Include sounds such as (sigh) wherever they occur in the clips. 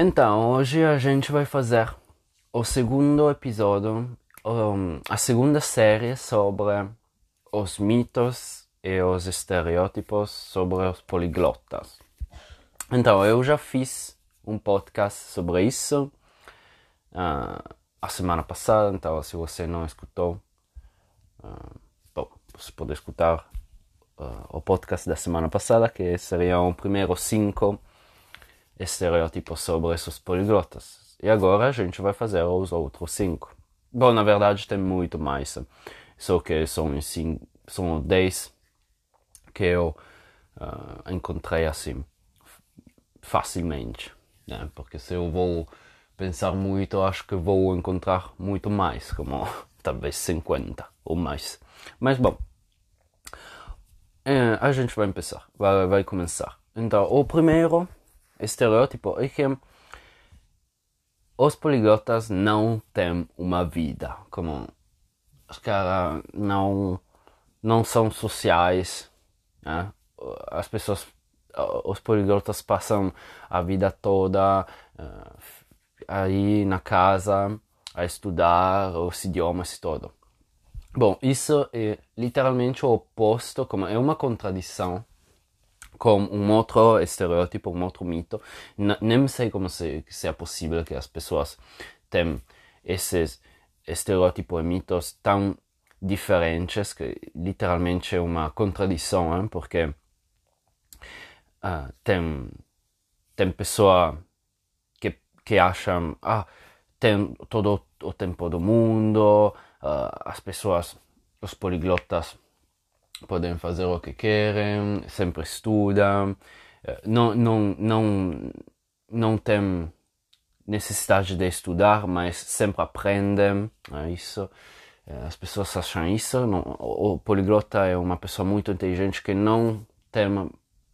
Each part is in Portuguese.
Então, hoje a gente vai fazer o segundo episódio, um, a segunda série sobre os mitos e os estereótipos sobre os poliglotas. Então, eu já fiz um podcast sobre isso uh, a semana passada, então se você não escutou, uh, bom, você pode escutar uh, o podcast da semana passada, que seriam o primeiro cinco estereótipos sobre esses poliglotas. E agora a gente vai fazer os outros cinco. Bom, na verdade tem muito mais, só que são, cinco, são dez que eu uh, encontrei assim facilmente. Né? Porque se eu vou pensar muito, acho que vou encontrar muito mais, como (laughs) talvez 50 ou mais. Mas bom, é, a gente vai começar, vai, vai começar. Então, o primeiro estereótipo é que os poliglotas não têm uma vida, como os caras não, não são sociais, né? as pessoas, os poliglotas passam a vida toda uh, aí na casa a estudar os idiomas e tudo. Bom, isso é literalmente o oposto, como é uma contradição com um outro estereótipo, um outro mito. N nem sei como se, se é possível que as pessoas tenham esses estereótipos e mitos tão diferentes que literalmente é uma contradição, hein? porque uh, tem, tem pessoas que, que acham ah, tem todo o tempo do mundo, uh, as pessoas, os poliglotas podem fazer o que querem, sempre estudam, eh, não, não, não, não tem necessidade de estudar, mas sempre aprendem. É isso. Eh, as pessoas acham isso. Não, o poliglota é uma pessoa muito inteligente que não tem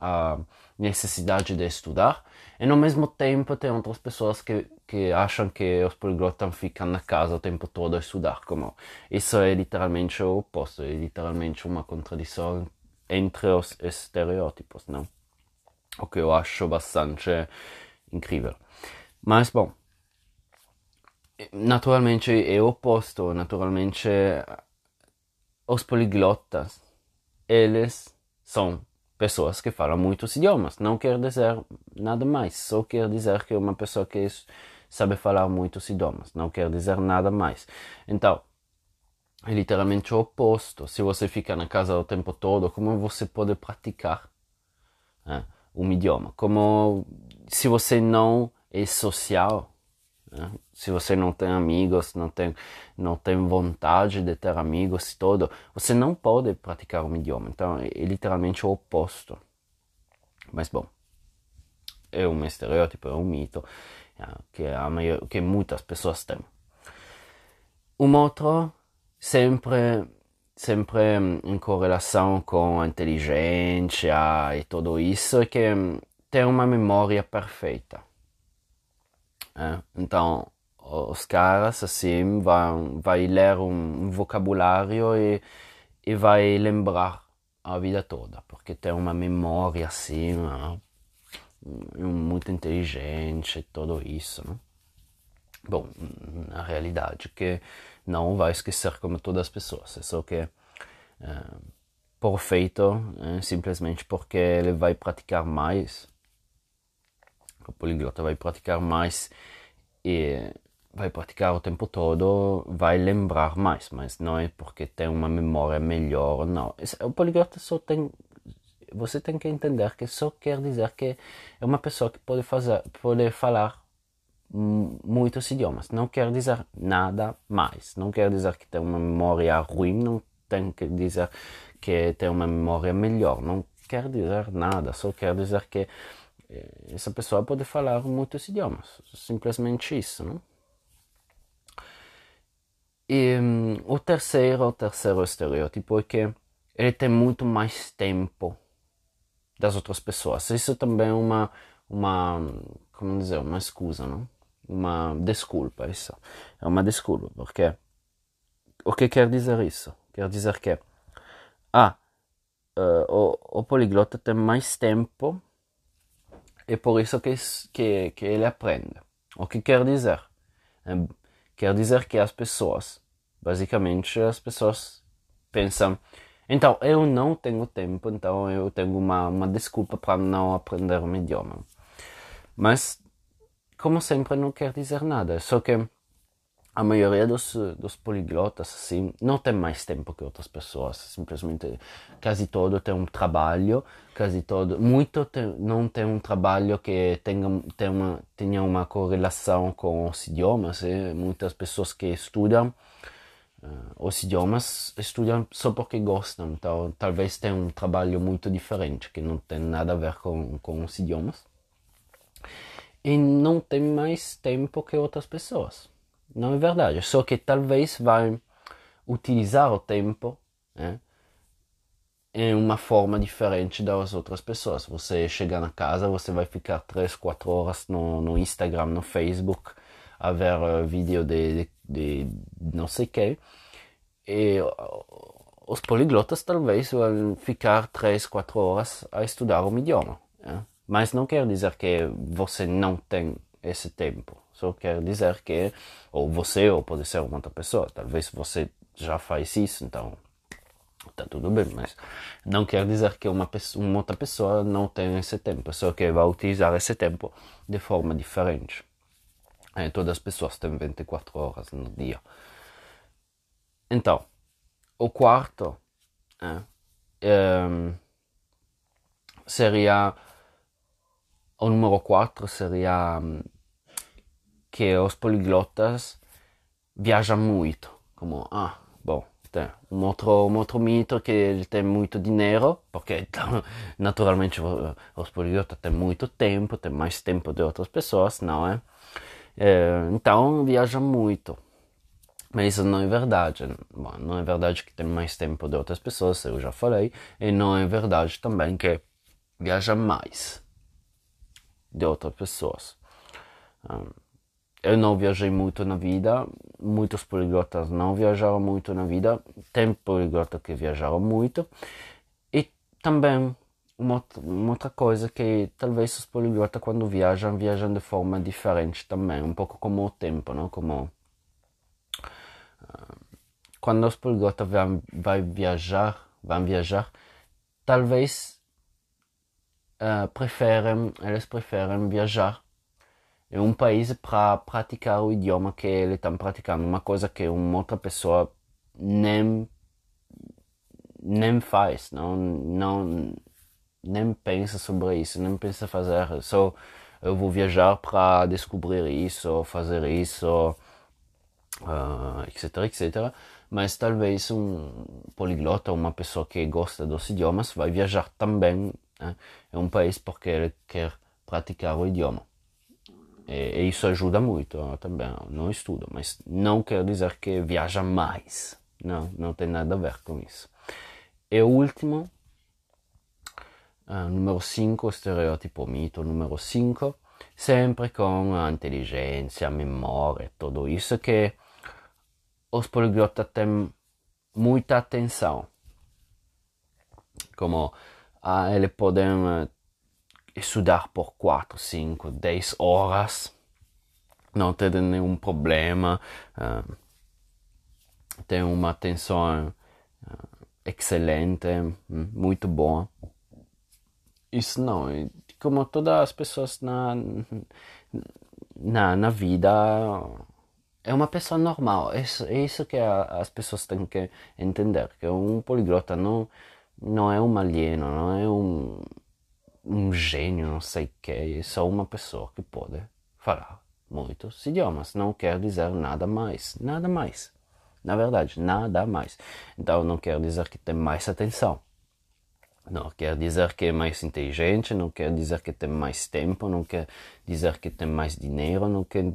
a necessidade de estudar. E ao mesmo tempo tem outras pessoas que, que acham que os poliglotas ficam na casa o tempo todo a estudar. Como isso é literalmente o oposto, é literalmente uma contradição entre os estereótipos, não? O que eu acho bastante incrível. Mas bom, naturalmente é o oposto, naturalmente os poliglotas, eles são pessoas que falam muitos idiomas. Não quer dizer nada mais, só quer dizer que é uma pessoa que sabe falar muitos idiomas. Não quer dizer nada mais. Então, é literalmente o oposto. Se você fica na casa o tempo todo, como você pode praticar né, um idioma? Como se você não é social, né? Se você não tem amigos, não tem, não tem vontade de ter amigos e tudo, você não pode praticar um idioma. Então é literalmente o oposto. Mas bom, é um estereótipo, é um mito é, que, a maior, que muitas pessoas têm. Um outro, sempre, sempre em correlação com a inteligência e tudo isso, é que tem uma memória perfeita. É? Então, os caras assim vão vai ler um, vocabulário e, e vai lembrar a vida toda, porque tem uma memória assim, né? muito inteligente, tudo isso. Né? Bom, na realidade que não vai esquecer como todas as pessoas, é só que é, por feito, é, simplesmente porque ele vai praticar mais o poliglota vai praticar mais e vai praticar o tempo todo, vai lembrar mais, mas não é porque tem uma memória melhor, não. O poliglota só tem você tem que entender que só quer dizer que é uma pessoa que pode fazer, pode falar muitos idiomas. Não quer dizer nada mais. Não quer dizer que tem uma memória ruim. Não tem que dizer que tem uma memória melhor. Não quer dizer nada. Só quer dizer que essa pessoa pode falar muitos idiomas, simplesmente isso, não? E um, o terceiro, o terceiro estereótipo é que ele tem muito mais tempo das outras pessoas. Isso também é uma, uma, como dizer, uma excusa, não? Uma desculpa, isso. É uma desculpa, porque o que quer dizer isso? Quer dizer que, ah, uh, o, o poliglota tem mais tempo É por isso que, que, que ele aprende. O que quer dizer? É, quer dizer que as pessoas, basicamente, as pessoas pensam, então eu não tenho tempo, então eu tenho uma, uma desculpa para não aprender um idioma. Mas, como sempre, não quer dizer nada. Só que a maioria dos, dos poliglotas assim, não tem mais tempo que outras pessoas. Simplesmente, quase todo tem um trabalho, quase todo, muito tem, não tem um trabalho que tenha, tenha, uma, tenha uma correlação com os idiomas. Eh? Muitas pessoas que estudam uh, os idiomas estudam só porque gostam. Então, talvez tenham um trabalho muito diferente, que não tem nada a ver com, com os idiomas. E não tem mais tempo que outras pessoas. Não é verdade. Só que talvez vai utilizar o tempo né, em uma forma diferente das outras pessoas. Você chega na casa, você vai ficar 3, 4 horas no, no Instagram, no Facebook, a ver uh, vídeo de, de, de não sei o que. E os poliglotas talvez vão ficar 3, 4 horas a estudar um idioma. Né? Mas não quer dizer que você não tem esse tempo. Só quer dizer que, ou você, ou pode ser uma outra pessoa, talvez você já faz isso, então tá tudo bem, mas não quer dizer que uma, pessoa, uma outra pessoa não tem esse tempo, só que vai utilizar esse tempo de forma diferente. É, todas as pessoas têm 24 horas no dia. Então, o quarto é, é, seria. O número 4 seria que os poliglotas viajam muito. Como, ah, bom, tem um outro, um outro mito que ele tem muito dinheiro, porque então, (laughs) naturalmente os poliglotas têm muito tempo, têm mais tempo de outras pessoas, não é? é então viajam muito. Mas isso não é verdade. Bom, não é verdade que tem mais tempo de outras pessoas, eu já falei, e não é verdade também que viaja mais de outras pessoas. Um, eu não viajei muito na vida, muitos poliglotas não viajaram muito na vida, tem poliglota que viajaram muito. E também uma uma outra coisa que talvez os poliglotas quando viajam, viajam de forma diferente também, um pouco como o tempo, não? Como uh, quando os poliglotas vão, vai viajar, vão viajar, talvez uh, preferem, eles preferem viajar é um país para praticar o idioma que ele está praticando, uma coisa que uma outra pessoa nem nem faz, não não nem pensa sobre isso, nem pensa fazer, só eu vou viajar para descobrir isso, fazer isso, uh, etc, etc. Mas talvez um poliglota, uma pessoa que gosta dos idiomas, vai viajar também né? é um país porque ele quer praticar o idioma. E, e isso ajuda muito também. Não estudo, mas não quer dizer que viaja mais. Não, não tem nada a ver com isso. E o último, uh, número 5, estereótipo mito número 5, sempre com a inteligência, a memória, tudo isso que os poliglotas têm muita atenção. Como ah, eles podem estudar por 4, 5, 10 horas, não ter nenhum problema, uh, tem uma atenção uh, excelente, muito boa. Isso não, como todas as pessoas na, na, na vida, é uma pessoa normal. É isso, é isso que a, as pessoas têm que entender, que um poliglota não, não é um alieno, não é um um gênio, não sei o que, é só uma pessoa que pode falar muitos idiomas. Não quer dizer nada mais, nada mais. Na verdade, nada mais. Então não quer dizer que tem mais atenção. Não quer dizer que é mais inteligente, não quer dizer que tem mais tempo, não quer dizer que tem mais dinheiro, não, quer,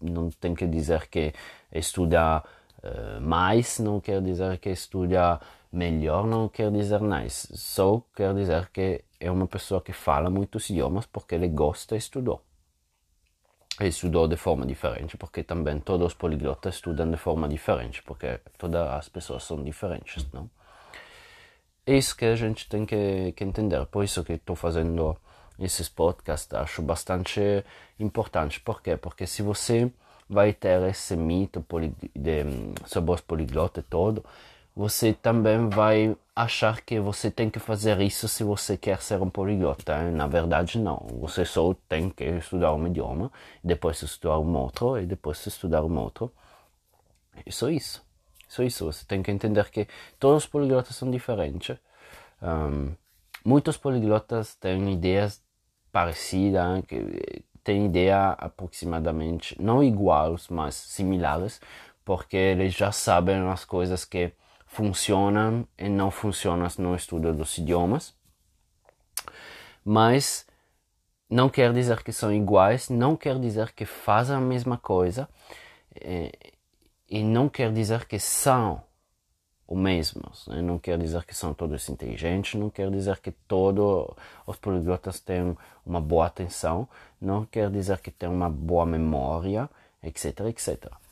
não tem que dizer que estuda uh, mais, não quer dizer que estuda melhor, não quer dizer nada. Só quer dizer que é uma pessoa que fala muitos idiomas porque ele gosta e estudou. E estudou de forma diferente, porque também todos os poliglotas estudam de forma diferente, porque todas as pessoas são diferentes, não? É isso que a gente tem que, que entender. Por isso que estou fazendo esses podcasts acho bastante importante. Por quê? Porque se você vai ter esse mito de, sobre os poliglotas todo, você também vai achar que você tem que fazer isso se você quer ser um poliglota. Na verdade, não. Você só tem que estudar um idioma, depois estudar um outro, e depois estudar um outro. E só isso. Só isso. Você tem que entender que todos os poliglotas são diferentes. Um, muitos poliglotas têm ideias parecidas, que têm ideias aproximadamente, não iguais, mas similares, porque eles já sabem as coisas que funcionam e não funcionam no estudo dos idiomas. Mas não quer dizer que são iguais, não quer dizer que fazem a mesma coisa e, e não quer dizer que são o mesmos. Né? Não quer dizer que são todos inteligentes, não quer dizer que todos os poliglotas têm uma boa atenção, não quer dizer que têm uma boa memória, etc, etc.